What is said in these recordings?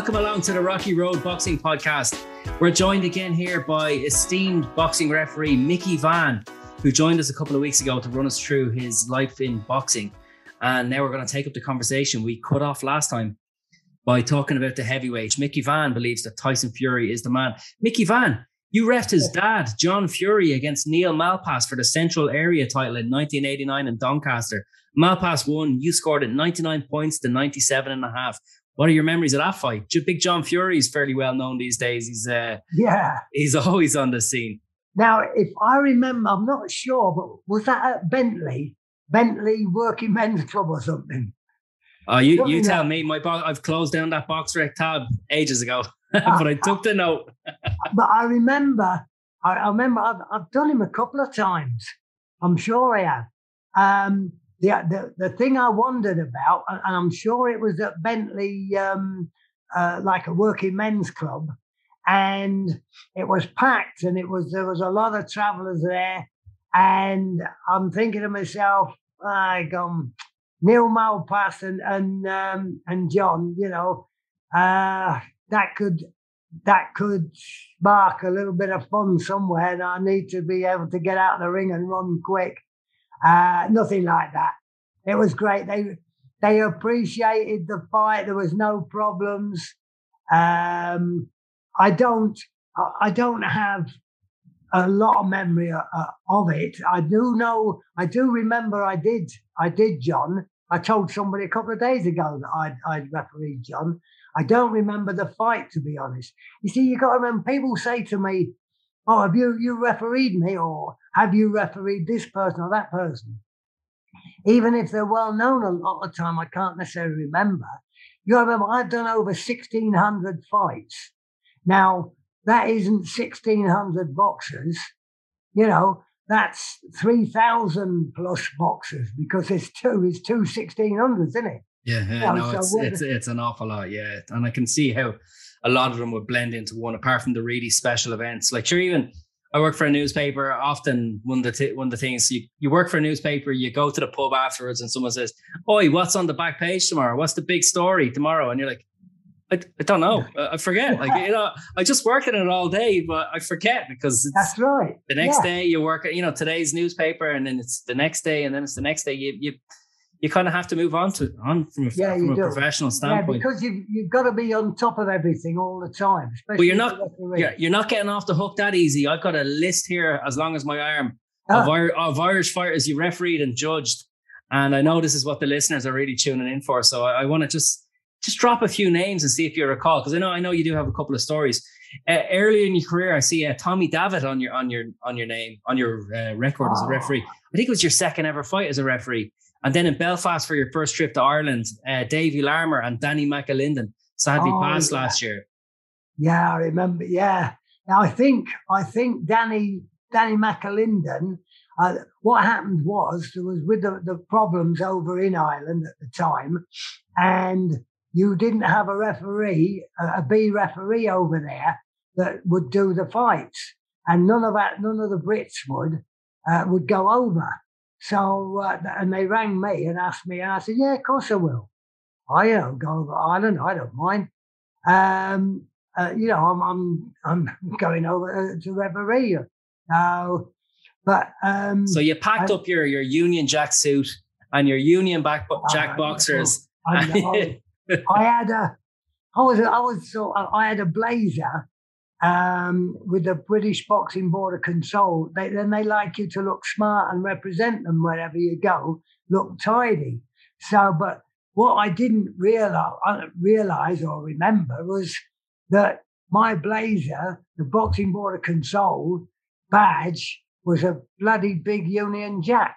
Welcome along to the Rocky Road Boxing Podcast. We're joined again here by esteemed boxing referee Mickey Vann, who joined us a couple of weeks ago to run us through his life in boxing. And now we're going to take up the conversation we cut off last time by talking about the heavyweight. Mickey Vann believes that Tyson Fury is the man. Mickey Vann, you refed his dad, John Fury, against Neal Malpass for the Central Area title in 1989 in Doncaster. Malpass won. You scored at 99 points to 97 and a half. What are your memories of that fight? Big John Fury is fairly well known these days. He's uh, yeah, he's always on the scene. Now, if I remember, I'm not sure, but was that at Bentley, Bentley Working Men's Club or something? Oh, you, you tell me. My I've closed down that BoxRec tab ages ago, but I took the note. but I remember, I, I remember I've, I've, done him a couple of times. I'm sure I have. Um, the, the, the thing I wondered about, and I'm sure it was at Bentley, um, uh, like a working men's club, and it was packed, and it was there was a lot of travellers there, and I'm thinking to myself, I gone Neal Malpass and and um, and John, you know, uh, that could that could spark a little bit of fun somewhere, and I need to be able to get out of the ring and run quick. Uh, nothing like that. It was great. They they appreciated the fight. There was no problems. Um, I don't I don't have a lot of memory uh, of it. I do know. I do remember. I did. I did, John. I told somebody a couple of days ago that I'd, I'd refereed John. I don't remember the fight, to be honest. You see, you got to remember. People say to me, "Oh, have you you refereed me, or have you refereed this person or that person?" Even if they're well known a lot of the time, I can't necessarily remember. You remember, I've done over 1,600 fights. Now, that isn't 1,600 boxers. You know, that's 3,000 plus boxers because it's two, it's two 1,600s, isn't it? Yeah, yeah no, so it's, it's, it's an awful lot, yeah. And I can see how a lot of them would blend into one, apart from the really special events. Like, sure, even I work for a newspaper. Often, one of the t- one of the things you, you work for a newspaper, you go to the pub afterwards, and someone says, "Oi, what's on the back page tomorrow? What's the big story tomorrow?" And you're like, "I, I don't know. I forget. Like you know, I just work in it all day, but I forget because that's right. The next yeah. day you work, you know, today's newspaper, and then it's the next day, and then it's the next day. You you you kind of have to move on to on from a, yeah, from a professional standpoint. Yeah, because you've, you've got to be on top of everything all the time. But you're not you're, you're, not getting off the hook that easy. I've got a list here as long as my arm of, ah. of Irish fighters you refereed and judged, and I know this is what the listeners are really tuning in for. So I, I want to just just drop a few names and see if you recall, because I know I know you do have a couple of stories. Uh, early in your career, I see uh, Tommy Davitt on your on your on your name on your uh, record oh. as a ah. referee. I think it was your second ever fight as a referee. And then in Belfast for your first trip to Ireland, uh, Davy Larmer and Danny McAlinden sadly oh, passed yeah. last year. Yeah, I remember. Yeah. Now I think I think Danny Danny McAlinden. Uh, what happened was there was with the, the problems over in Ireland at the time, and you didn't have a referee, a, a B referee over there that would do the fights, and none of that, none of the Brits would uh, would go over. So, uh, and they rang me and asked me, and I said, yeah, of course I will. I don't go over Ireland. I don't mind. Um, uh, you know, I'm, I'm, I'm going over to referee. Now, but um, so you packed I, up your your Union Jack suit and your Union back Jack boxers. I, I, had a, I was, I was, so I had a blazer um, with the British Boxing Board of Control. They, then they like you to look smart and represent them wherever you go, look tidy. So, but what I didn't realize, realize or remember was that my blazer, the Boxing Board of Control badge, was a bloody big Union Jack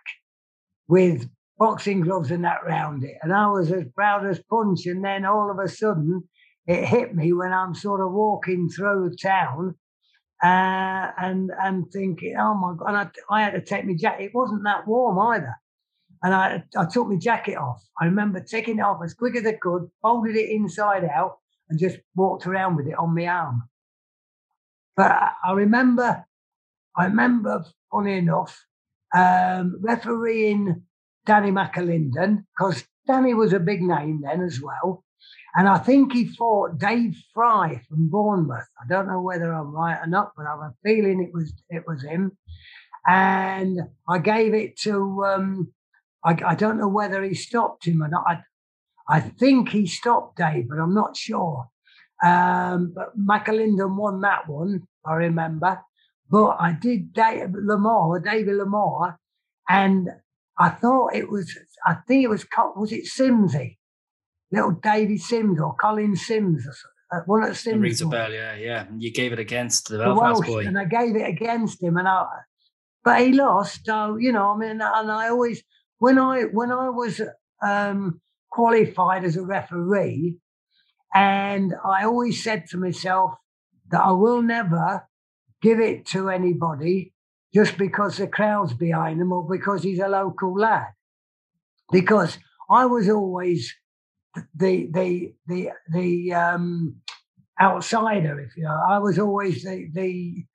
with boxing gloves and that round it. And I was as proud as punch. And then all of a sudden, it hit me when I'm sort of walking through town uh, and and thinking, oh my God. And I, I had to take my jacket. It wasn't that warm either. And I, I took my jacket off. I remember taking it off as quick as I could, folded it inside out, and just walked around with it on my arm. But I, remember, I remember, funny enough, um, refereeing Danny McAlinden, because Danny was a big name then as well. And I think he fought Dave Fry from Bournemouth. I don't know whether I'm right or not, but I have a feeling it was it was him. And I gave it to um, I, I, don't know whether he stopped him or not. I, I think he stopped Dave, but I'm not sure. Um, but McAlinden won that one, I remember. But I did Dave Larmer, David Larmer, and I thought it was, I think it was, was it Simsy? Little Davy Sims or Colin Sims or uh, one of the Sims. It rings a bell, yeah, yeah. You gave it against the, the Belfast Welsh, boy. And I gave it against him, and I, but he lost. So, you know, I mean, and I always, when I, when I was um, qualified as a referee, and I always said to myself that I will never give it to anybody just because the crowd's behind him or because he's a local lad. Because I was always the the the the um, outsider, if you know. I was always the the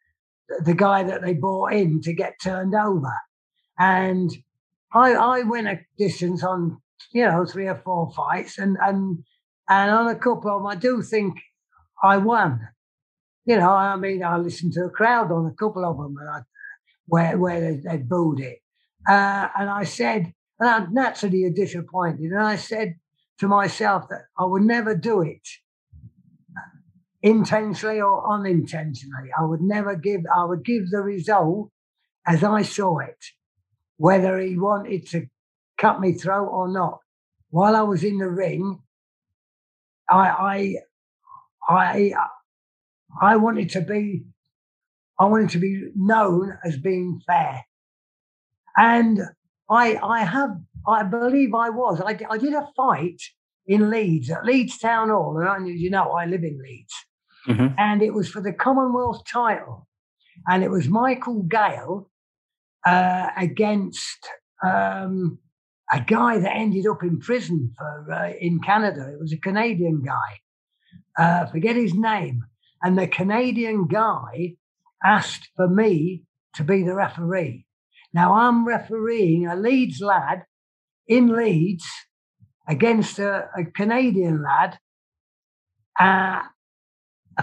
the guy that they brought in to get turned over, and I I went a distance on you know three or four fights, and and and on a couple of them, I do think I won. You know, I mean, I listened to a crowd on a couple of them, and I where where they, they booed it. Uh, and I said, and I'm naturally disappointed. And I said to myself that I would never do it intentionally or unintentionally. I would never give. I would give the result as I saw it, whether he wanted to cut me throat or not. While I was in the ring, I I I I wanted to be I wanted to be known as being fair. And I, I have, I believe I was. I, I did a fight in Leeds at Leeds Town Hall, and you know I live in Leeds, mm-hmm. and it was for the Commonwealth title, and it was Michael Gale uh, against um, a guy that ended up in prison for uh, in Canada. It was a Canadian guy, uh, forget his name, and the Canadian guy asked for me to be the referee. Now I'm refereeing a Leeds lad in Leeds against a, a Canadian lad uh,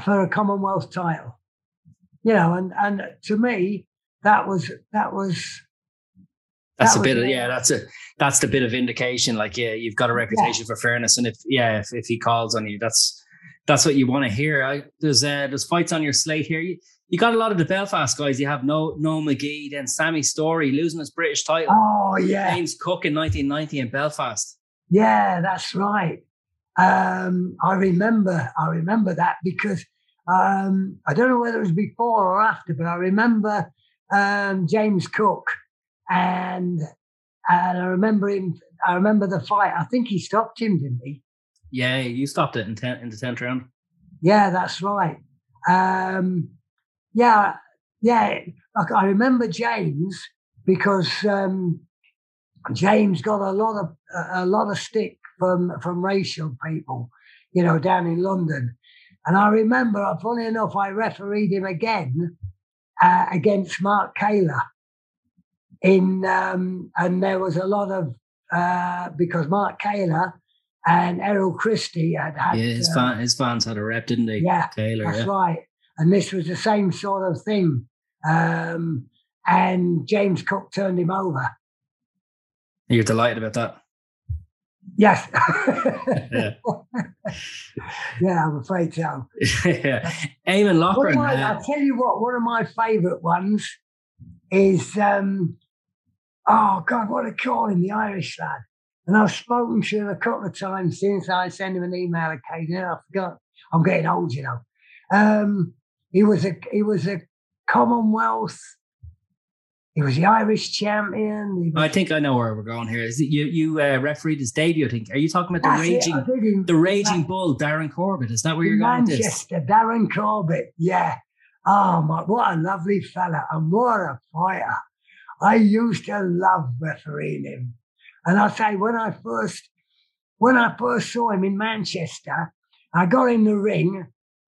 for a Commonwealth title. You know, and and to me that was that was that's that a bit of yeah that's a that's the bit of indication like yeah you've got a reputation yeah. for fairness and if yeah if, if he calls on you that's that's what you want to hear I, there's uh there's fights on your slate here you, you got a lot of the Belfast guys. You have no no Magee, then Sammy Storey losing his British title. Oh yeah, James Cook in 1990 in Belfast. Yeah, that's right. Um, I remember. I remember that because um, I don't know whether it was before or after, but I remember um, James Cook, and and I remember him. I remember the fight. I think he stopped him, didn't he? Yeah, you stopped it in ten, in the tenth round. Yeah, that's right. Um, yeah, yeah. Like I remember James because um, James got a lot of a lot of stick from from racial people, you know, down in London. And I remember, funny enough, I refereed him again uh, against Mark Kaylor. In um, and there was a lot of uh, because Mark Kaylor and Errol Christie had had. Yeah, his, uh, fan, his fans had a rep, didn't they? Yeah, Taylor. That's yeah. right. And this was the same sort of thing. Um, and James Cook turned him over. You're delighted about that. Yes. Yeah. yeah, I'm afraid so. yeah. Eamon my, uh, I'll tell you what, one of my favourite ones is, um, oh God, what they call him? The Irish lad. And I've spoken to him a couple of times since I send him an email occasionally. I forgot. I'm getting old, you know. Um, he was a he was a Commonwealth. He was the Irish champion. Was, I think I know where we're going here. Is it you? You uh, refereed his debut. I think. Are you talking about the it, raging, the raging bull, Darren Corbett? Is that where you're in going with this? Manchester, Darren Corbett. Yeah. Oh my, what a lovely fella and what a fighter. I used to love refereeing him. And I say when I first when I first saw him in Manchester, I got in the ring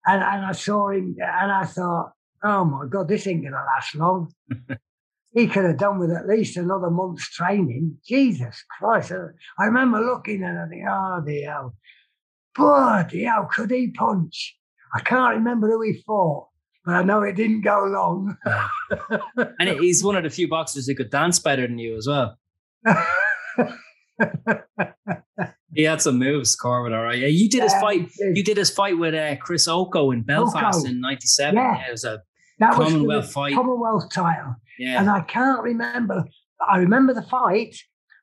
and, and I saw him and I thought, oh my God, this ain't gonna last long. he could have done with at least another month's training. Jesus Christ. I remember looking and I think, oh the hell. Bloody hell, could he punch? I can't remember who he fought, but I know it didn't go long. And he's one of the few boxers who could dance better than you as well. He had some moves, Corbett. All right. Yeah, you did his Yeah, fight. You did his fight with uh, Chris Okoh in Belfast Okoh. in '97. Yeah. Yeah. it was a That was Commonwealth fight. Commonwealth title. yeah. And I can't remember. I remember the fight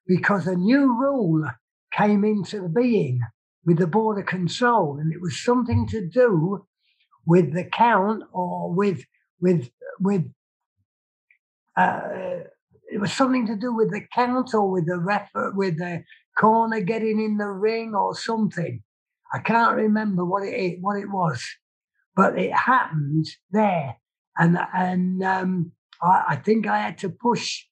because a new rule came into being with the border control, and it was something to do with the count or with with with. Uh, it was something to do with the count or with the ref with the corner getting in the ring or something. I can't remember what it what it was, but it happened there, and and um, I, I think I had to push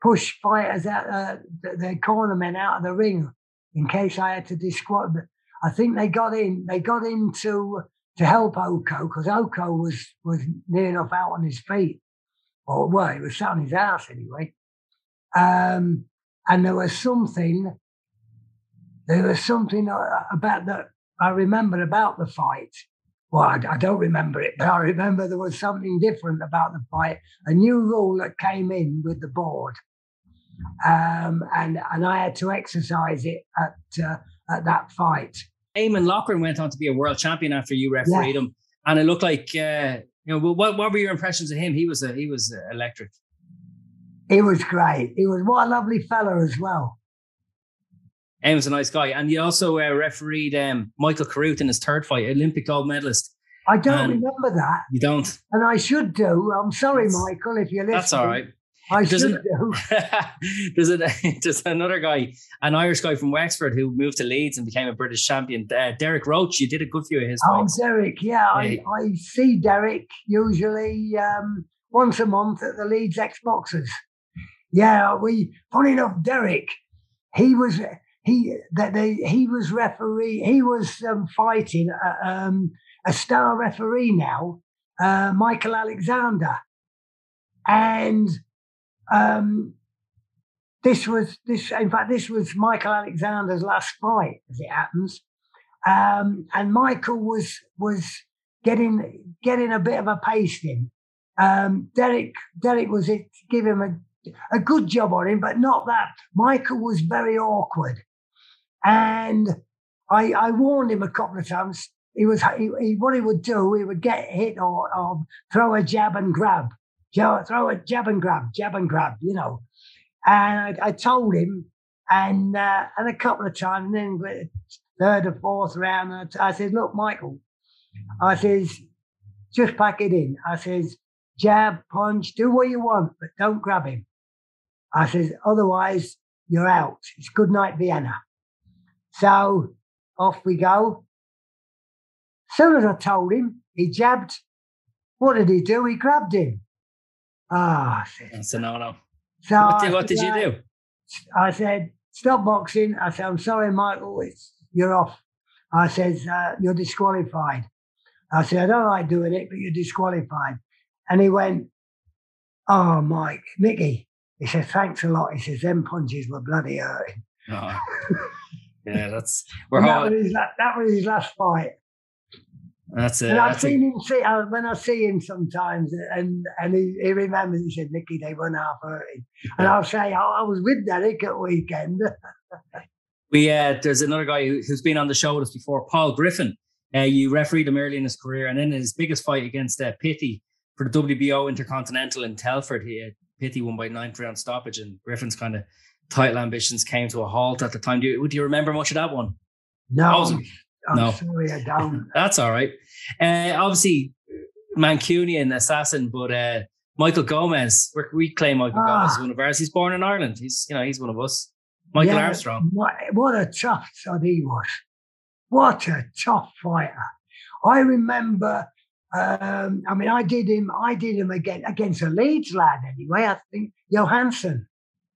push fighters out uh, the, the corner men out of the ring in case I had to disqualify. I think they got in. They got into to to help Okoh because Okoh was was near enough out on his feet, or well, he was sat on his ass anyway. Um, and there was something. There was something uh, about that I remember about the fight. Well, I, I don't remember it, but I remember there was something different about the fight. A new rule that came in with the board, um, and and I had to exercise it at uh, at that fight. Eamon Loughran went on to be a world champion after you refereed him, and it looked like uh, you know. What what were your impressions of him? He was a, he was uh, electric. He was great. He was what a lovely fella as well. Eamon's a nice guy, and you also uh, refereed um, Michael Carruth in his third fight, Olympic gold medalist. I don't Um, remember that, You don't. and I should do. I'm sorry, That's- Michael, if you're listening. That's all right. I Doesn't- should do. there's, a, there's another guy, an Irish guy from Wexford who moved to Leeds and became a British champion. Uh, Derek Roche, you did a good few of his Oh, fights. Derek, yeah, I, I see Derek usually um, once a month at the Leeds Xboxers. Yeah, we. Funny enough, Derek, he was he that they he was referee. He was um, fighting a, um, a star referee now, uh, Michael Alexander, and um, this was this. In fact, this was Michael Alexander's last fight, as it happens um, and Michael was was getting getting a bit of a pasting. Um, Derek Derek was it give him a a good job on him, but not that. Michael was very awkward, and I I warned him a couple of times. He was he, he, what he would do. He would get hit or, or throw a jab and grab, throw a jab and grab, jab and grab. You know, and I, I told him, and uh, and a couple of times, and then third or fourth round. and I said, look, Michael, I says, just pack it in. I says, jab, punch, do what you want, but don't grab him. I says, otherwise you're out. It's good night, Vienna. So off we go. Soon as I told him, he jabbed. What did he do? He grabbed him. Ah, said, That's a no no. so What did, what did said, you "Uh, do? I said, stop boxing. I said, I'm sorry, Michael, it's, you're off. I says, uh, you're disqualified. I said, I don't like doing it, but you're disqualified. And he went, oh, Mike, Mickey. He said, thanks a lot. He says, them punches were bloody hurting. Oh. Yeah, that's we're that, was his, that was his last fight. That's it. And I've seen a... him see uh, when I see him sometimes, and and he, he remembers. He said, "Nicky, they won half hurting," and I'll say, oh, "I was with Derek at weekend." we uh, there's another guy who, has been on the show with us before, Paul Griffin. Uh, you refereed him early in his career, and then his biggest fight against uh, Pithie for the WBO Intercontinental in Telford, he uh, Pithie won by nine round stoppage, and Griffin's kind of title ambitions came to a halt at the time. Do you, do you remember much of that one? No, I'm no. sorry, I don't. That's all right. Uh, obviously, Mancunian assassin, but uh, Michael Gomez. We claim Michael ah. Gomez is one of ours. He's born in Ireland. He's you know he's one of us. Michael yeah, Armstrong. What, what a tough son he was. What a tough fighter. I remember. Um, I mean, I did him. I did him again against a Leeds lad. Anyway, I think Johanneson.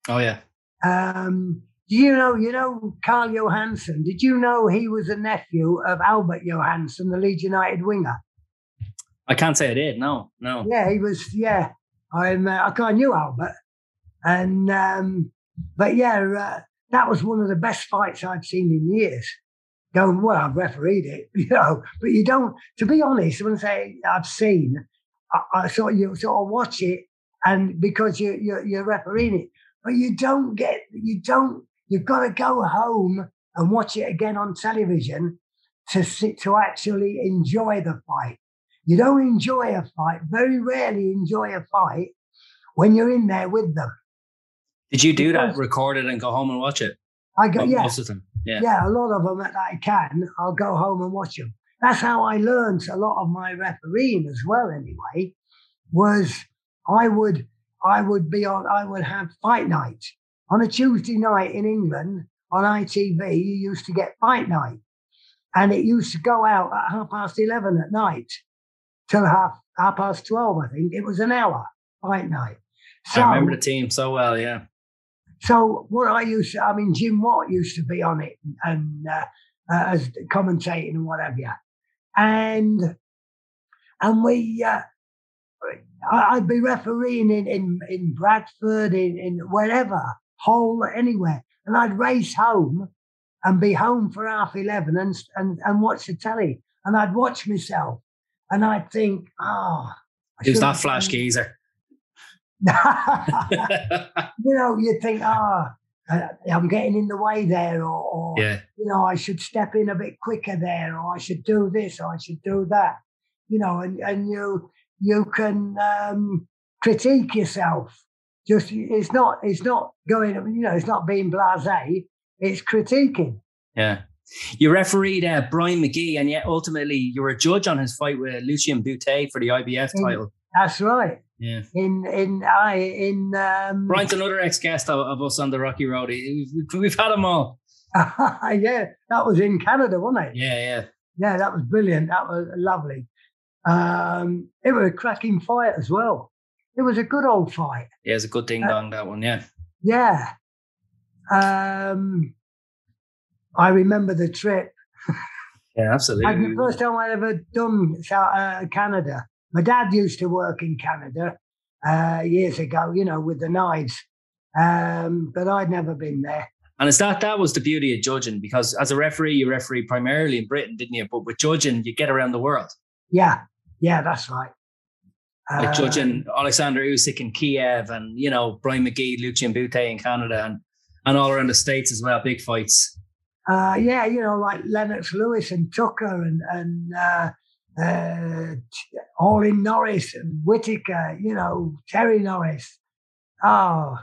Oh yeah. Um, do you know, you know, Carl Johanneson? Did you know he was a nephew of Albert Johanneson, the Leeds United winger? I can't say I did. No, no. Yeah, he was. Yeah, I'm. Uh, I kind of knew Albert, and um, but yeah, uh, that was one of the best fights I'd seen in years. Going well, I've refereed it, you know, but you don't. To be honest, when I say I've seen, I, I sort of you sort of watch it, and because you you're, you're refereeing it, but you don't get you don't You've got to go home and watch it again on television to sit, to actually enjoy the fight. You don't enjoy a fight, very rarely enjoy a fight when you're in there with them. Did you do because that? Record it and go home and watch it? I go, yeah, most of them. Yeah. yeah, a lot of them that I can, I'll go home and watch them. That's how I learned a lot of my refereeing as well. Anyway, was I would I would be on I would have fight night on a Tuesday night in England on ITV, you used to get fight night. And it used to go out at half past 11 at night till half, half past 12, I think. It was an hour fight night. So, I remember the team so well, yeah. So what I used to, I mean, Jim Watt used to be on it and uh, uh, as commentating and whatever. And and we, uh, I'd be refereeing in in, in Bradford, in, in wherever, Hull, anywhere. And I'd race home and be home for half 11 and, and, and watch the telly. And I'd watch myself and I'd think, oh. It was that flash geezer. you know, you think, oh, I'm getting in the way there, or, or yeah. you know, I should step in a bit quicker there, or I should do this, or I should do that. You know, and, and you you can um, critique yourself just it's not it's not going you know it's not being blasé it's critiquing yeah you refereed uh, Brian Magee, and yet ultimately you were a judge on his fight with Lucian Bute for the IBF title. That's right. Yeah. In in I in um, Brian's another ex guest of, of, us on the Rocky Road. We've, we've had them all. yeah, that was in Canada, wasn't it? Yeah, yeah, yeah. That was brilliant. That was lovely. Um, it was a cracking fight as well. It was a good old fight. Yeah, it was a good ding uh, dong, uh, that one, yeah. Yeah. Um, I remember the trip. yeah, absolutely. the first time I ever done South, uh, Canada. My dad used to work in Canada uh, years ago, you know, with the knives, um, but I'd never been there. And it's that that was the beauty of judging because as a referee, you referee primarily in Britain, didn't you? But with judging, you get around the world. Yeah, yeah, that's right like uh, judging Alexander Usyk in Kiev and you know Brian Magee, Lucian Bute in Canada and and all around the states as well, big fights. Uh, yeah, you know, like Lennox Lewis and Tucker and and uh, uh, all in Norris and Whitaker, you know, Terry Norris. Oh,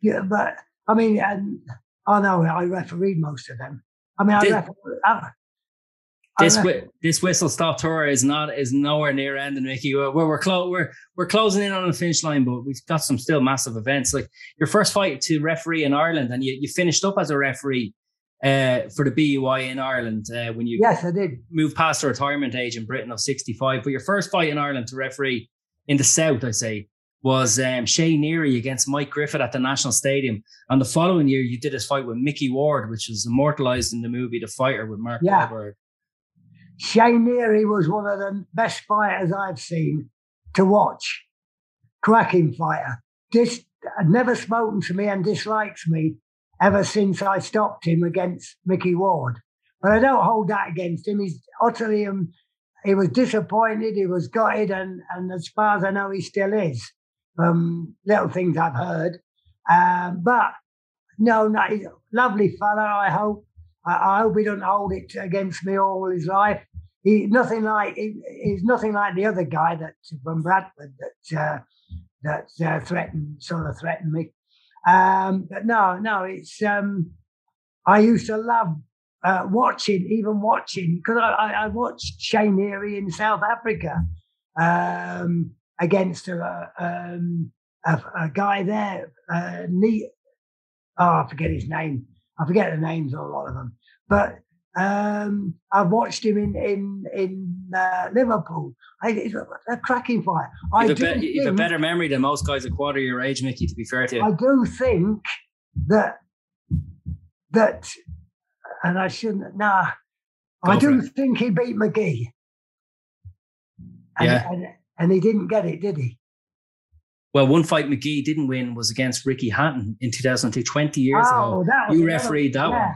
yeah, but I mean, and oh no, I refereed most of them. I mean, I, Did, refer, this this whistle stop tour is not is nowhere near ending, Mickey. We're we're clo- we're we're closing in on the finish line, but we've got some still massive events. Like your first fight to referee in Ireland, and you, you finished up as a referee uh, for the BUI in Ireland uh, when you yes, I did move past the retirement age in Britain of sixty five. But your first fight in Ireland to referee in the south, I say, was um, Shea Neary against Mike Griffith at the National Stadium. And the following year, you did this fight with Mickey Ward, which was immortalized in the movie The Fighter with Mark yeah. Wahlberg. Shane Neary was one of the best fighters I've seen to watch. Cracking fighter. This never spoken to me and dislikes me. ever since I stopped him against Mickey Ward. But I don't hold that against him. He's utterly um, he was disappointed, he was gutted, and, and as far as I know, he still is from little things I've heard. Um, but no, no, lovely fellow. I hope. I, I, hope he doesn't hold it against me all his life. He nothing like he, he's nothing like the other guy that from Bradford that uh, that uh, threatened sort of threatened me. Um, but no, no, it's um, I used to love uh, watching, even watching, because I, I, watched Shane Heery in South Africa um, against a, um, a, a, guy there, uh, oh, I forget his name. I forget the names of a lot of them. But um, I've watched him in in in uh, Liverpool. I, it's a, a cracking fight. You've, a, be- you've a better memory than most guys a quarter your age, Mickey. To be fair to you, I do think that that and I shouldn't. Nah, Go I do it. think he beat Magee. And, yeah. And, and, he didn't get it, did he? Well, one fight Magee didn't win was against Ricky Hatton in 2002, 20 years oh, ago. That was you refereed that yeah. one.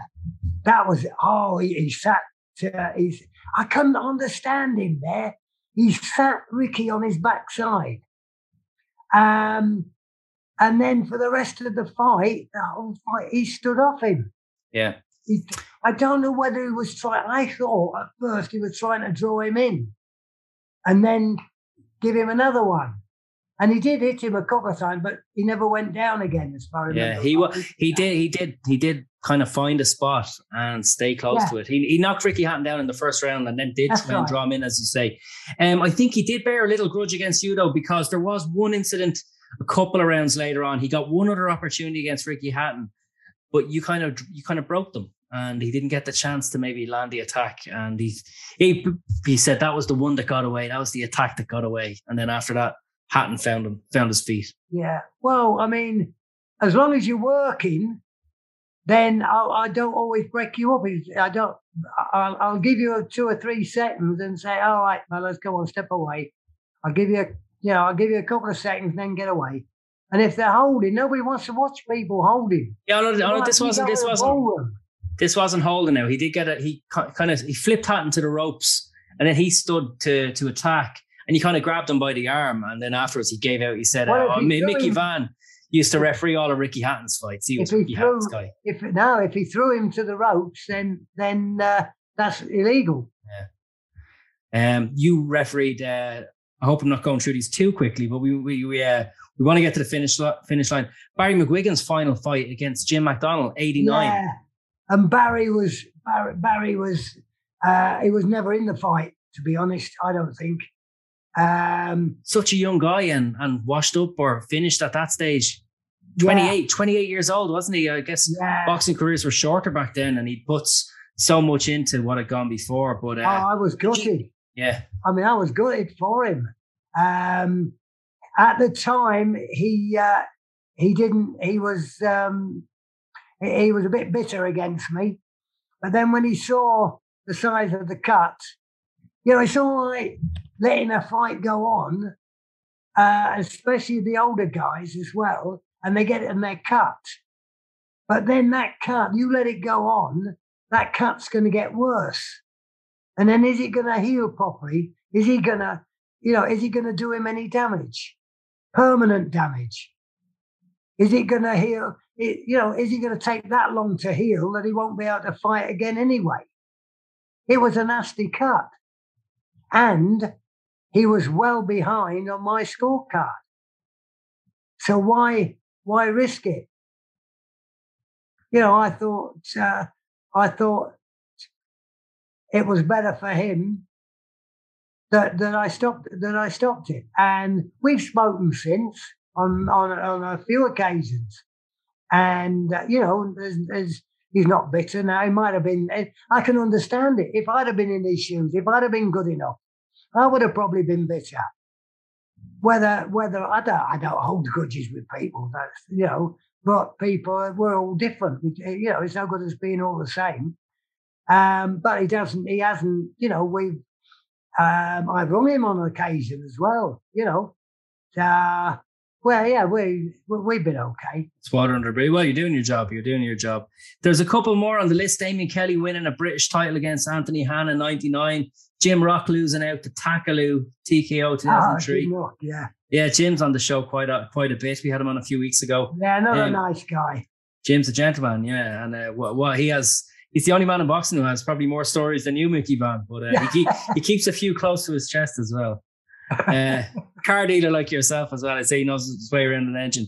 That was, oh, he, he sat, uh, he's, I couldn't understand him there. He sat Ricky on his backside. Um, and then for the rest of the fight, the whole fight, he stood off him. Yeah. He, I don't know whether he was trying. I thought at first he was trying to draw him in, and then give him another one. And he did hit him a couple of times, but he never went down again. As far as yeah, he was, he did he did he did kind of find a spot and stay close yeah. to it. He, he knocked Ricky Hatton down in the first round and then did try right. and draw him in, as you say. Um, I think he did bear a little grudge against you though, because there was one incident a couple of rounds later on. He got one other opportunity against Ricky Hatton, but you kind of you kind of broke them and he didn't get the chance to maybe land the attack. And he he he said that was the one that got away. That was the attack that got away. And then after that, Hatton found him, found his feet. Yeah. Well, I mean, as long as you're working, then I, I don't always break you up. I don't. I'll, I'll give you a two or three seconds and say, "All right, well, let's go on, step away." I'll give you, a, you know, I'll give you a couple of seconds, and then get away. And if they're holding, nobody wants to watch people holding. Yeah, no, no, this wasn't. This wasn't this wasn't holding now. He did get it. He kind of he flipped Hatton to the ropes, and then he stood to to attack, and he kind of grabbed him by the arm, and then afterwards he gave out. He said, oh, "Mickey Vann used to referee all of Ricky Hatton's fights. He was Ricky threw, Hatton's guy." If now, if he threw him to the ropes, then then uh, that's illegal. Yeah. Um, you refereed. Uh, I hope I'm not going through these too quickly, but we we we uh, we want to get to the finish finish line. Barry McGuigan's final fight against Jim eighty nine. Yeah. And Barry was Barry, Barry was uh, he was never in the fight. To be honest, I don't think. Um, Such a young guy and and washed up or finished at that stage. 28, yeah. 28 years old, wasn't he? I guess yeah. boxing careers were shorter back then, and he puts so much into what had gone before. But uh, oh, I was gutted. Yeah, I mean, I was gutted for him. Um, at the time, he uh, he didn't. He was um, he was a bit bitter against me. But then when he saw the size of the cut, you know, it's all right letting a fight go on, uh, especially the older guys as well, and they get it and they're cut. But then that cut, you let it go on, that cut's going to get worse. And then is it going to heal properly? Is he going to, you know, is he going to do him any damage? Permanent damage? Is it going to heal? it, you know, is he going to take that long to heal that he won't be able to fight again anyway? It was a nasty cut. And he was well behind on my scorecard. So why why risk it? You know, I thought uh, I thought it was better for him that that I stopped that I stopped it. And we've spoken since on on, on a few occasions. And, uh, you know, there's, there's, he's not bitter now. He might have been, eh, I can understand it. If I'd have been in his shoes, if I'd have been good enough, I would have probably been bitter. Whether, whether, I don't, I don't hold grudges with people, that's, you know, but people, we're all different. Eh, you know, it's no good as being all the same. Um, but he doesn't, he hasn't, you know, we've, um, I've rung him on occasion as well, you know. Uh, well, yeah, we, we we've been okay. It's water under the bridge. Well, you're doing your job. You're doing your job. There's a couple more on the list. Damaen Kelly winning a British title against Anthony Hanna '99. Jim Rock losing out to Takaloo TKO 2003. Oh, yeah. Yeah, Jim's on the show quite a quite a bit. We had him on a few weeks ago. Yeah, another um, nice guy. Jim's a gentleman, yeah, and uh, what, what he has. He's the only man in boxing who has probably more stories than you, Mickey Vann. But uh, he, keep, he keeps a few close to his chest as well. Uh, car dealer like yourself as well. I'd say he knows his way around an engine.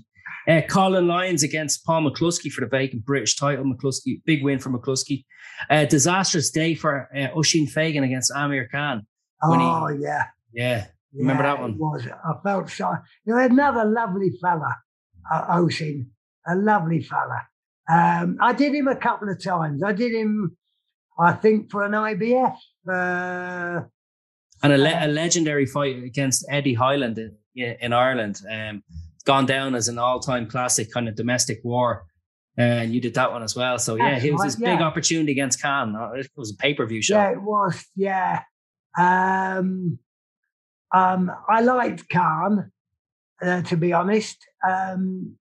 Uh, Colin Lynes against Paul McCloskey for the vacant British title. McCloskey, big win for McCloskey. Uh, disastrous day for uh, Oisin Fagan against Amir Khan. Oh, he, yeah. Yeah. Remember yeah, that one? was. I felt so. You know, another lovely fella, uh, Oisin, a lovely fella. Um, I did him a couple of times. I did him, I think, for an IBF. Uh, and a, le- a, legendary fight against Eddie Hyland in, in Ireland. Um, gone down as an all-time classic kind of domestic war. And you did that one as well. So yeah, That's it was right, his yeah. big opportunity against Khan. It was a pay-per-view show. Yeah, it was. Yeah. Um, um, I liked Khan, uh, to be honest. Um,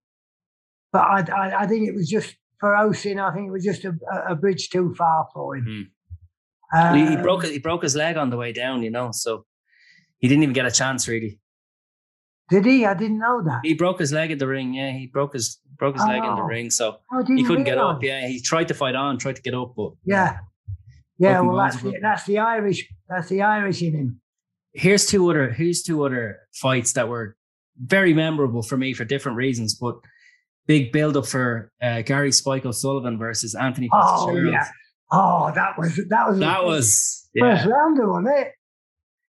but I, I, I, think it was just for Oisin. I think it was just a, a bridge too far for him. Mm. Um, he, he, broke he broke his leg on the way down, you know, so he didn't even get a chance really. Did he? I didn't know that. He broke his leg in the ring. Yeah, he broke his broke his oh. leg in the oh. ring, so oh, he couldn't get up. Yeah, he tried to fight on, tried to get up, but yeah, yeah. Well, that's the, that's the Irish. That's the Irish in him. Here's two other. Here's two other fights that were very memorable for me for different reasons, but big build up for uh, Gary Spike O'Sullivan versus Anthony Oh yeah. Oh, that was that was that was first yeah. rounder, wasn't it?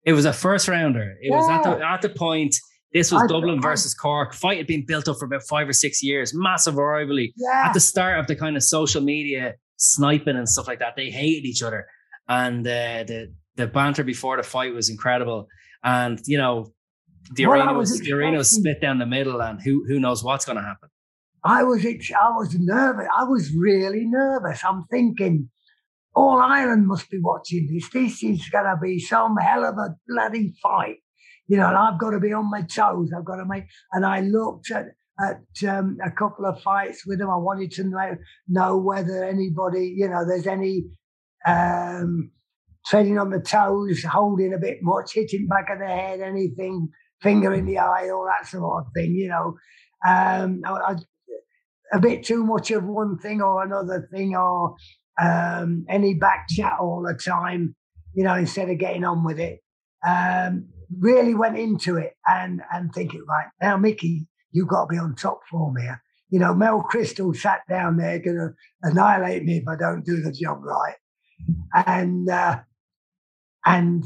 It was a first rounder. It yeah. was at the at the point. This was I, Dublin versus Cork. Fight had been built up for about five or six years. Massive rivalry. Yeah. At the start of the kind of social media sniping and stuff like that, they hated each other, and uh, the the banter before the fight was incredible. And you know, the well, arena was, was the arena was split down the middle, and who who knows what's going to happen. I was I was nervous. I was really nervous. I'm thinking, all Ireland must be watching this. This is going to be some hell of a bloody fight, you know. And I've got to be on my toes. I've got to make. And I looked at at um, a couple of fights with them. I wanted to know know whether anybody, you know, there's any um, treading on the toes, holding a bit much, hitting back of the head, anything, finger in the eye, all that sort of thing, you know. Um, I, I, a bit too much of one thing or another thing or um, any back chat all the time, you know, instead of getting on with it. Um, really went into it and and thinking, right, now, Mickey, you've got to be on top form here. You know, Mel Christle sat down there going to annihilate me if I don't do the job right. And uh, and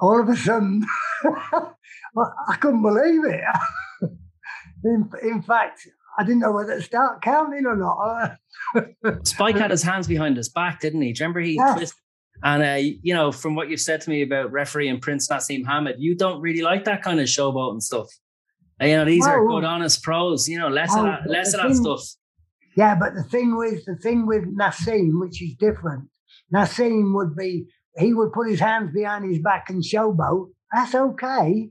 all of a sudden, I couldn't believe it. in, in fact, I didn't know whether to start counting or not. Spike had his hands behind his back, didn't he? Do you remember he yeah. twisted? And uh, you know, from what you've said to me about referee and Prince Naseem Hamed, you don't really like that kind of showboat and stuff. And, you know, these are good, honest pros. You know, less of that, less of that stuff. Yeah, but the thing with the thing with Naseem, which is different, Naseem would be he would put his hands behind his back and showboat. That's okay,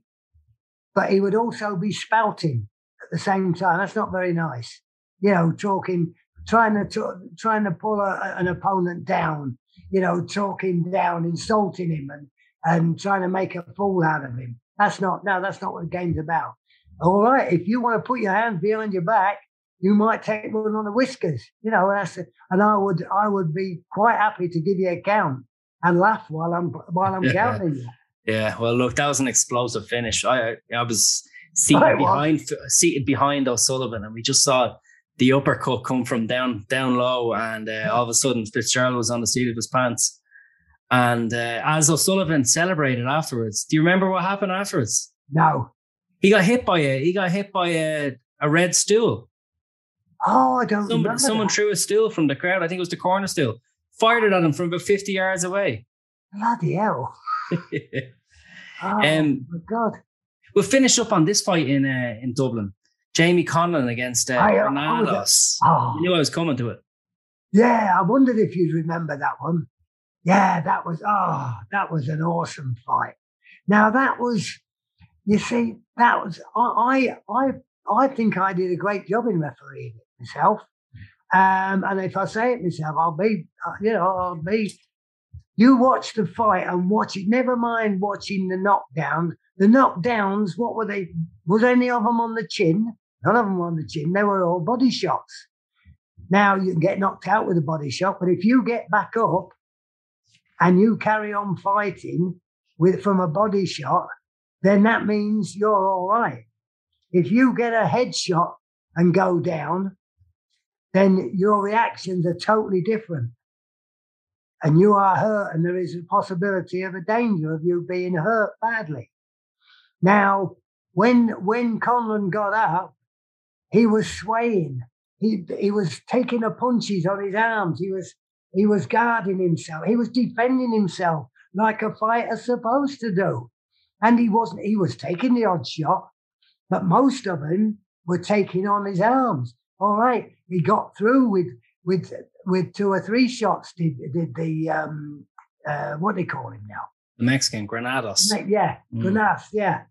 but he would also be spouting the same time. That's not very nice. You know, talking, trying to talk, trying to pull a, an opponent down. You know, talking down, insulting him, and and trying to make a fool out of him. That's not no. That's not what the game's about. All right, if you want to put your hands behind your back, you might take one on the whiskers. You know, and that's a, and I would I would be quite happy to give you a count and laugh while I'm while I'm yeah. counting you. Yeah, well, look, that was an explosive finish. I I was seated behind seated behind O'Sullivan, and we just saw the uppercut come from down down low, and uh, all of a sudden Fitzgerald was on the seat of his pants. And uh, as O'Sullivan celebrated afterwards, do you remember what happened afterwards? No. He got hit by a he got hit by a, a red stool. Oh, I don't Somebody, Someone that. threw a stool from the crowd. I think it was the corner stool. Fired it at him from about fifty yards away. Bloody hell! oh um, my god! We'll finish up on this fight in uh, in Dublin. Jamie Conlan against uh, I, Granados. oh. You knew I was coming to it. Yeah, I wondered if you'd remember that one. Yeah, that was oh, that was an awesome fight. Now that was, you see, that was I I I think I did a great job in refereeing it myself. Um, and if I say it myself, I'll be, uh, you know, I'll be. You watch the fight and watch it. Never mind watching the knockdowns. The knockdowns, what were they? Was any of them on the chin? None of them on the chin. They were all body shots. Now you can get knocked out with a body shot, but if you get back up and you carry on fighting with from a body shot, then that means you're all right. If you get a headshot and go down, then your reactions are totally different. And you are hurt, and there is a possibility of a danger of you being hurt badly. Now, when when Conlan got up, he was swaying. He he was taking the punches on his arms. He was he was guarding himself. He was defending himself like a fighter's supposed to do. And he wasn't, he was taking the odd shot, but most of them were taking on his arms. All right. He got through with with with two or three shots, did did the um uh what do they call him now? The Mexican Granados. Yeah, mm. Granados, yeah.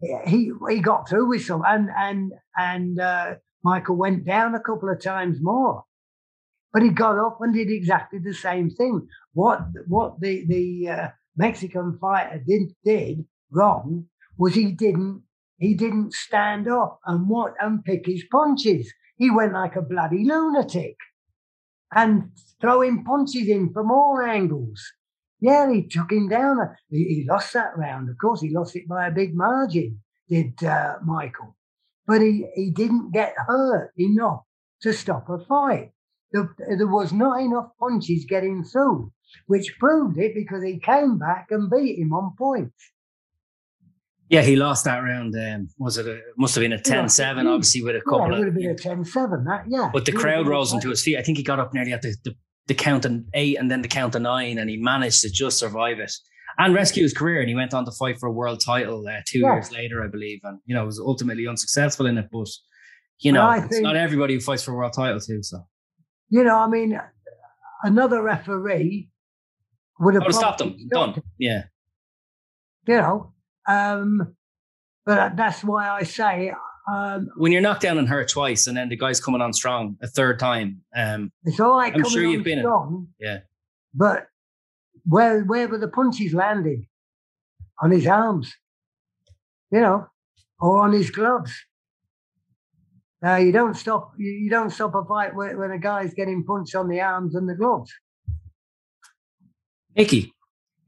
He he got through with some and and and uh Michael went down a couple of times more. But he got up and did exactly the same thing. What what the the uh, Mexican fighter did did wrong was he didn't he didn't stand up and what and pick his punches. He went like a bloody lunatic and throwing punches in from all angles. Yeah, he took him down. He, he lost that round. Of course, he lost it by a big margin, did uh, Michael. But he, he didn't get hurt enough to stop a fight there, there was not enough punches getting through, which proved it because he came back and beat him on points. Yeah, he lost that round. Um, was it? A, must have been a 10-7, obviously, with a couple. Yeah, it would have been a 10-7, That yeah. But the crowd rose into his feet. I think he got up nearly at the, the, the count of eight and then the count of nine, and he managed to just survive it and rescue his career. And he went on to fight for a world title uh, two years later, I believe, and you know was ultimately unsuccessful in it. But you know, it's think, not everybody who fights for a world title too. So you know, I mean, another referee would have stopped them. Done. Him. Yeah. You know, um, but that's why I say um, when you're knocked down and hurt twice, and then the guy's coming on strong a third time. Um, it's all right. I'm sure you've been strong, in. Yeah. But where where were the punches landing? On his arms, you know, or on his gloves. Uh, you don't stop. You don't stop a fight when, when a guy's getting punched on the arms and the gloves. Mickey,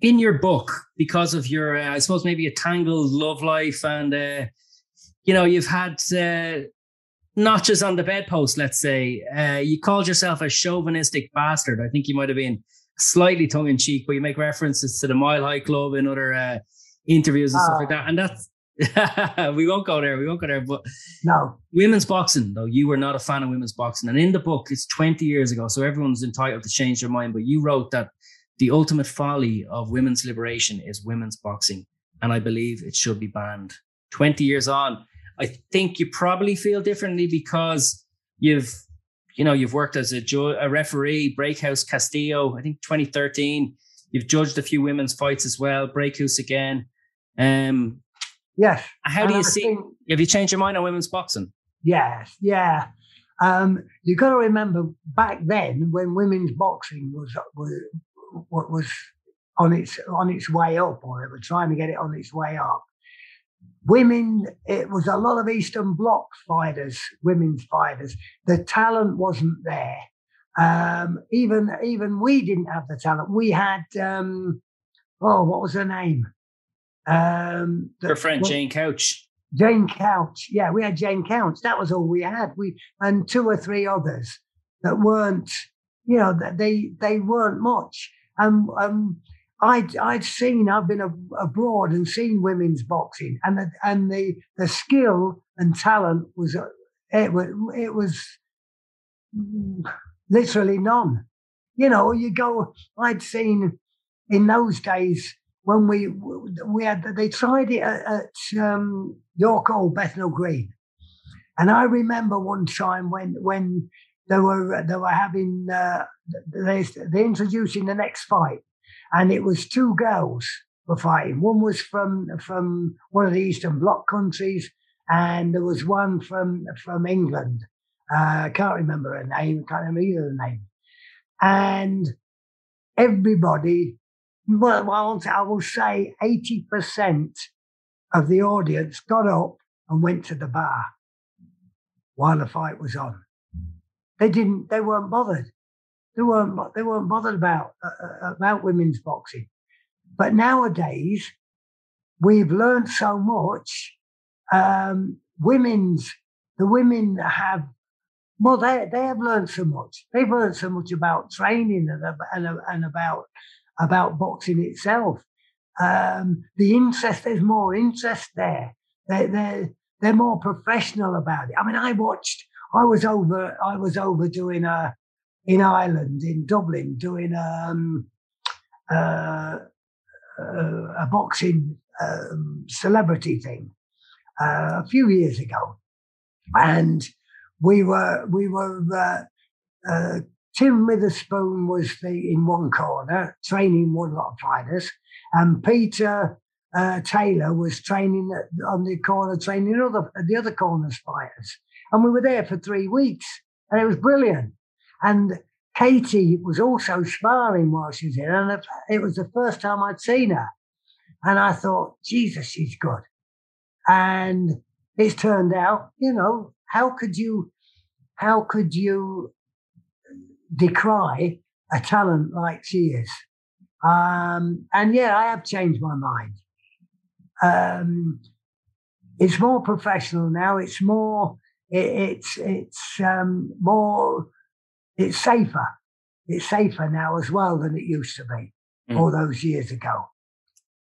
in your book, because of your, uh, I suppose maybe a tangled love life, and uh, you know you've had uh, notches on the bedpost. Let's say uh, you called yourself a chauvinistic bastard. I think you might have been slightly tongue in cheek, but you make references to the Mile High Club in other uh, interviews and stuff like that, and that's we won't go there. We won't go there. But no, women's boxing, though, you were not a fan of women's boxing. And in the book, it's 20 years ago. So everyone's entitled to change their mind. But you wrote that the ultimate folly of women's liberation is women's boxing. And I believe it should be banned. 20 years on, I think you probably feel differently because you've, you know, you've worked as a, ju- a referee, Breakhouse Castillo, I think 2013. You've judged a few women's fights as well, Breakhouse again. Um, Yes. How do you see? Have you changed your mind on women's boxing? Yes. Yeah. Um, you got to remember back then when women's boxing was was was on its on its way up, or they were trying to get it on its way up. Women, it was a lot of Eastern Bloc fighters, women's fighters. The talent wasn't there. Um, even even we didn't have the talent. We had um, oh, what was her name? Um, Her friend Jane Couch. Jane Couch, yeah, we had Jane Couch. That was all we had. We and two or three others that weren't, you know, they they weren't much. And um, I'd I'd seen, I've been abroad and seen women's boxing, and the, and the the skill and talent was uh, it was it was literally none. You know, you go. I'd seen in those days when we we had they tried it at, at um, York Hall Bethnal Green, and I remember one time when when they were they were having uh, they they introducing the next fight, and it was two girls were fighting. One was from from one of the Eastern Bloc countries, and there was one from from England. Uh, I can't remember her name. I can't remember either the name. And everybody, well, I will say eighty percent of the audience got up and went to the bar while the fight was on. They didn't. They weren't bothered. They weren't. They weren't bothered about uh, uh about women's boxing. But nowadays, we've learned so much. Um, women's the women have well, they they have learned so much. They've learned so much about training and and, and about about boxing itself. Um, the interest there's more interest there. They they they're more professional about it. I mean, I watched. I was over. I was over doing a in Ireland in Dublin doing um, uh, uh, a boxing um, celebrity thing uh, a few years ago, and we were we were uh, uh, Tim Witherspoon was the, in one corner training one lot of fighters, and Peter uh, Taylor was training on the corner training other the other corners fighters, and we were there for three weeks, and it was brilliant. And Katie was also sparring while she was there, and it was the first time I'd seen her. And I thought, Jesus, she's good. And it's turned out, you know, how could you, how could you decry a talent like she is? Um, and yeah, I have changed my mind. Um, it's more professional now. It's more, it, it's, it's um, more, it's safer. It's safer now as well than it used to be mm. all those years ago.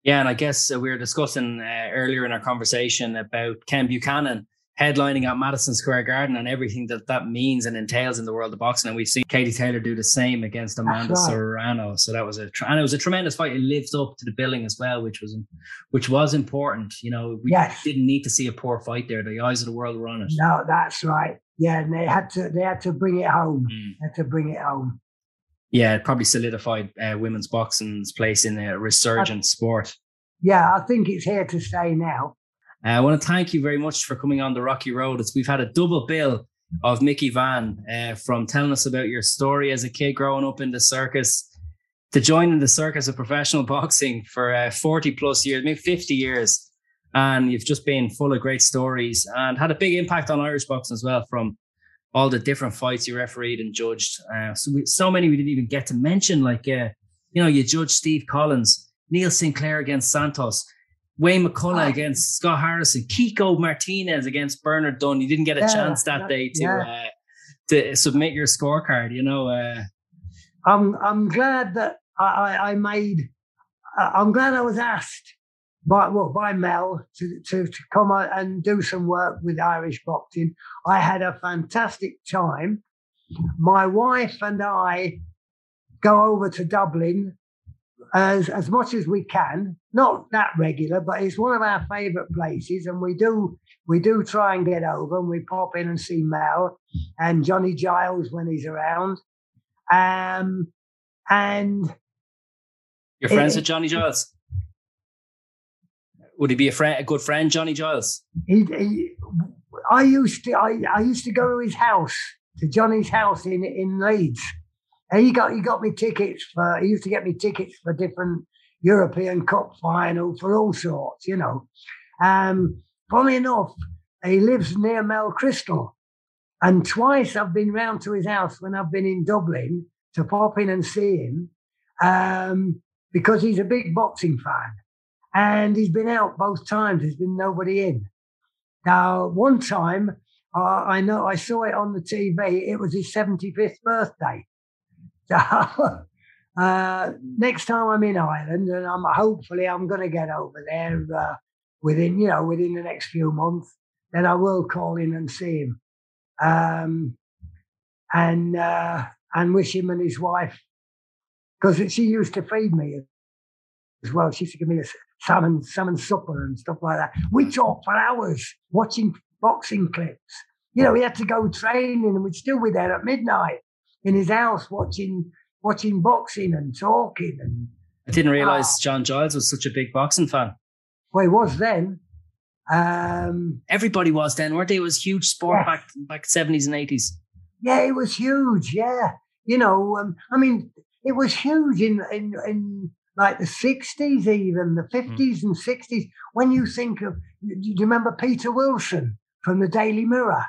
Yeah, and I guess uh, we were discussing uh, earlier in our conversation about Ken Buchanan headlining at Madison Square Garden and everything that that means and entails in the world of boxing. And we've seen Katie Taylor do the same against Amanda right. Serrano. So that was a and it was a tremendous fight. It lived up to the billing as well, which was which was important. You know, we yes. didn't need to see a poor fight there. The eyes of the world were on it. No, that's right. Yeah, and they had to they had to bring it home. Mm. They had to bring it home yeah, it probably solidified uh, women's boxing's place in a resurgent sport. Yeah, I think it's here to stay now. Uh, I want to thank you very much for coming on the Rocky Road. It's, we've had a double bill of Mickey Vann uh, from telling us about your story as a kid growing up in the circus to joining the circus of professional boxing for uh, 40 plus years, maybe 50 years. And you've just been full of great stories and had a big impact on Irish boxing as well from all the different fights you refereed and judged. Uh, so, we, so many we didn't even get to mention. Like, uh, you know, you judged Steve Collins, Neil Sinclair against Santos, Wayne McCullough oh. against Scott Harrison, Kiko Martinez against Bernard Dunne. You didn't get a yeah, chance that yeah, day to yeah. uh, to submit your scorecard. You know, uh, I'm I'm glad that I, I made. I'm glad I was asked by well, by Mel to, to, to come and do some work with Irish boxing. I had a fantastic time. My wife and I go over to Dublin as as much as we can. Not that regular, but it's one of our favourite places, and we do we do try and get over, and we pop in and see Mel and Johnny Giles when he's around. Um, and you're friends it, with Johnny Giles. Would he be a friend, a good friend, Johnny Giles? He, he, I used to, I, I used to go to his house, to Johnny's house in in Leeds. And he got he got me tickets for. He used to get me tickets for different European Cup final for all sorts, you know. Um, funny enough, he lives near Mel Christle, and twice I've been round to his house when I've been in Dublin to pop in and see him, um, because he's a big boxing fan and he's been out both times. There's been nobody in. Now, one time, uh, I know I saw it on the TV. It was his 75th birthday. So, uh, next time I'm in Ireland, and I'm hopefully I'm going to get over there uh, within you know within the next few months, then I will call in and see him, um, and uh, and wish him and his wife because she used to feed me as well. She used to give me a salmon, salmon supper and stuff like that. We talked for hours watching boxing clips. You know, we had to go training and we'd still be there at midnight in his house watching watching boxing and talking and I didn't realize uh, John Giles was such a big boxing fan. Well, he was then. Um, Everybody was then, weren't they? It was huge sport Yeah. back back seventies and eighties. yeah, it was huge. Yeah, you know, um, I mean, it was huge in in in like the sixties, even the hmm. fifties and sixties. When you think of, do you remember Peter Wilson from the Daily Mirror?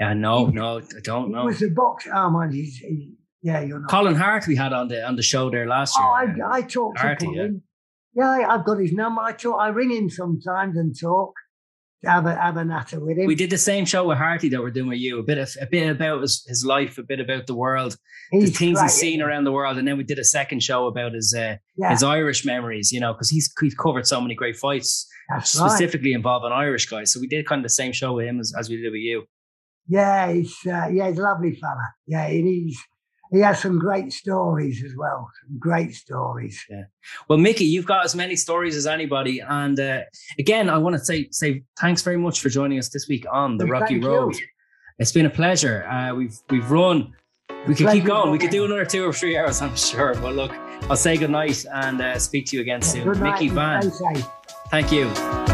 Yeah, no, no, I don't He know. was a box. Oh man, he's he, yeah, you're not. Colin Hart we had on the on the show there last Oh, year. I, I talk to Colin. Yeah, I, I've got his number. I talk. I ring him sometimes and talk. Have a have a natter with him. we did the same show with Harty that we're doing with you. A bit of a bit about his, his life, a bit about the world, the things great, he's seen around the world, and then we did a second show about his uh, Yeah, his Irish memories. You know, because he's he's covered so many great fights, that's right. specifically involving Irish guys. So we did kind of the same show with him as, as we did with you. Yeah, he's uh, yeah, he's a lovely fella. Yeah, and he's he has some great stories as well. Some great stories. Yeah. Well, Mickey, you've got as many stories as anybody, and uh, again, I want to say say thanks very much for joining us this week on the Well, Rocky thank you. Road. It's been a pleasure. Uh, we've we've run. We could keep going. We could do another two or three hours, I'm sure. But look, I'll say good night and uh, speak to you again soon. Good Mickey Vann, thank you.